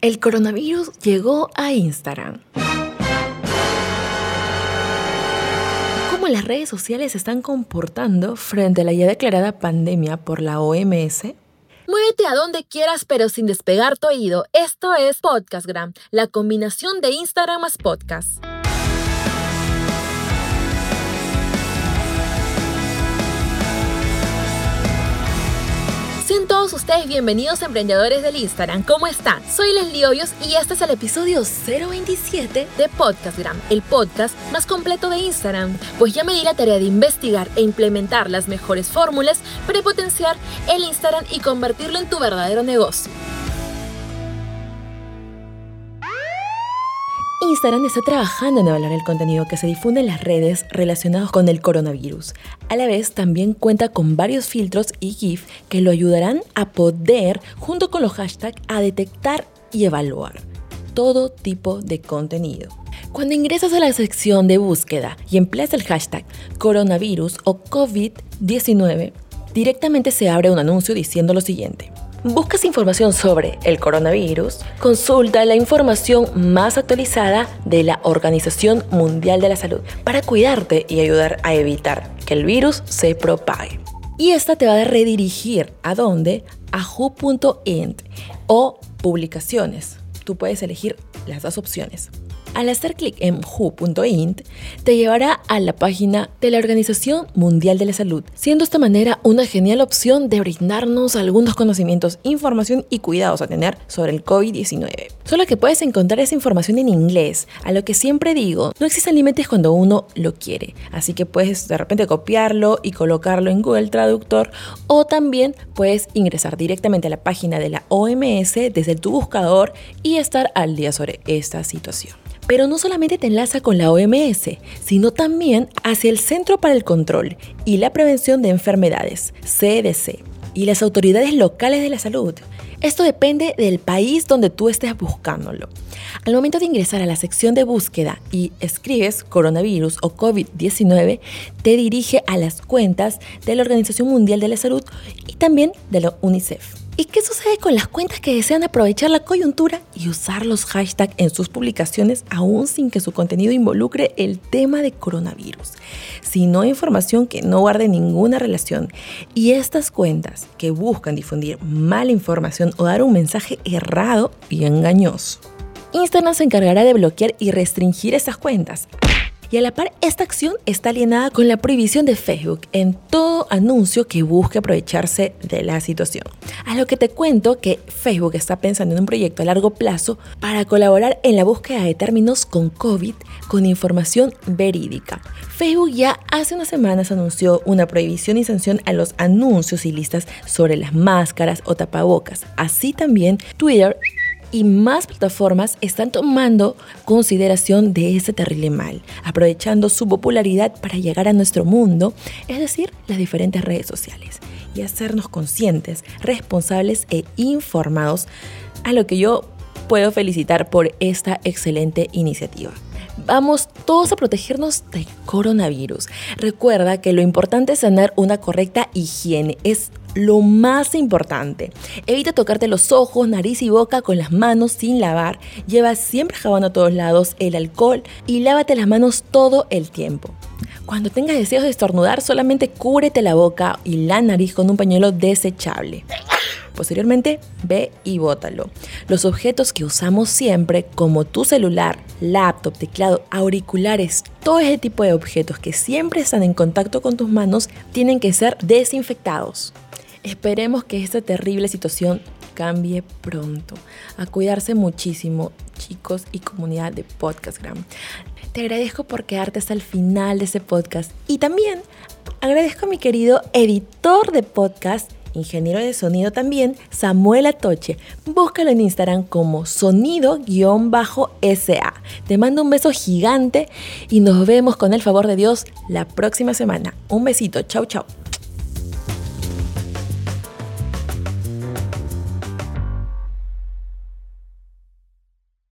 El coronavirus llegó a Instagram. ¿Cómo las redes sociales se están comportando frente a la ya declarada pandemia por la OMS? Muévete a donde quieras pero sin despegar tu oído. Esto es Podcastgram, la combinación de Instagram más podcast. Sean todos ustedes bienvenidos emprendedores del Instagram. ¿Cómo están? Soy Leslie Hoyos y este es el episodio 027 de Podcastgram, el podcast más completo de Instagram. Pues ya me di la tarea de investigar e implementar las mejores fórmulas para potenciar el Instagram y convertirlo en tu verdadero negocio. Instagram está trabajando en evaluar el contenido que se difunde en las redes relacionados con el coronavirus. A la vez también cuenta con varios filtros y GIF que lo ayudarán a poder, junto con los hashtags, a detectar y evaluar todo tipo de contenido. Cuando ingresas a la sección de búsqueda y empleas el hashtag coronavirus o COVID-19, directamente se abre un anuncio diciendo lo siguiente. ¿Buscas información sobre el coronavirus? Consulta la información más actualizada de la Organización Mundial de la Salud para cuidarte y ayudar a evitar que el virus se propague. Y esta te va a redirigir a dónde? A who.int o publicaciones. Tú puedes elegir las dos opciones. Al hacer clic en who.int, te llevará a la página de la Organización Mundial de la Salud, siendo esta manera una genial opción de brindarnos algunos conocimientos, información y cuidados a tener sobre el COVID-19. Solo que puedes encontrar esa información en inglés, a lo que siempre digo, no existen límites cuando uno lo quiere, así que puedes de repente copiarlo y colocarlo en Google Traductor o también puedes ingresar directamente a la página de la OMS desde tu buscador y estar al día sobre esta situación. Pero no solamente te enlaza con la OMS, sino también hacia el Centro para el Control y la Prevención de Enfermedades, CDC, y las autoridades locales de la salud. Esto depende del país donde tú estés buscándolo. Al momento de ingresar a la sección de búsqueda y escribes coronavirus o COVID-19, te dirige a las cuentas de la Organización Mundial de la Salud y también de la UNICEF. ¿Y qué sucede con las cuentas que desean aprovechar la coyuntura y usar los hashtags en sus publicaciones aún sin que su contenido involucre el tema de coronavirus? Si no hay información que no guarde ninguna relación y estas cuentas que buscan difundir mala información o dar un mensaje errado y engañoso. Instagram se encargará de bloquear y restringir esas cuentas y a la par, esta acción está alienada con la prohibición de Facebook en todo anuncio que busque aprovecharse de la situación. A lo que te cuento que Facebook está pensando en un proyecto a largo plazo para colaborar en la búsqueda de términos con COVID con información verídica. Facebook ya hace unas semanas anunció una prohibición y sanción a los anuncios y listas sobre las máscaras o tapabocas. Así también Twitter y más plataformas están tomando consideración de ese terrible mal, aprovechando su popularidad para llegar a nuestro mundo, es decir, las diferentes redes sociales, y hacernos conscientes, responsables e informados, a lo que yo puedo felicitar por esta excelente iniciativa. Vamos todos a protegernos del coronavirus. Recuerda que lo importante es tener una correcta higiene. Es lo más importante. Evita tocarte los ojos, nariz y boca con las manos sin lavar. Lleva siempre jabón a todos lados, el alcohol y lávate las manos todo el tiempo. Cuando tengas deseos de estornudar, solamente cúbrete la boca y la nariz con un pañuelo desechable. Posteriormente, ve y bótalo. Los objetos que usamos siempre, como tu celular, laptop, teclado, auriculares, todo ese tipo de objetos que siempre están en contacto con tus manos, tienen que ser desinfectados. Esperemos que esta terrible situación cambie pronto. A cuidarse muchísimo, chicos y comunidad de Podcastgram. Te agradezco por quedarte hasta el final de este podcast y también agradezco a mi querido editor de podcast ingeniero de sonido también, Samuel Atoche. Búscalo en Instagram como sonido-sa. Te mando un beso gigante y nos vemos con el favor de Dios la próxima semana. Un besito, chau chau.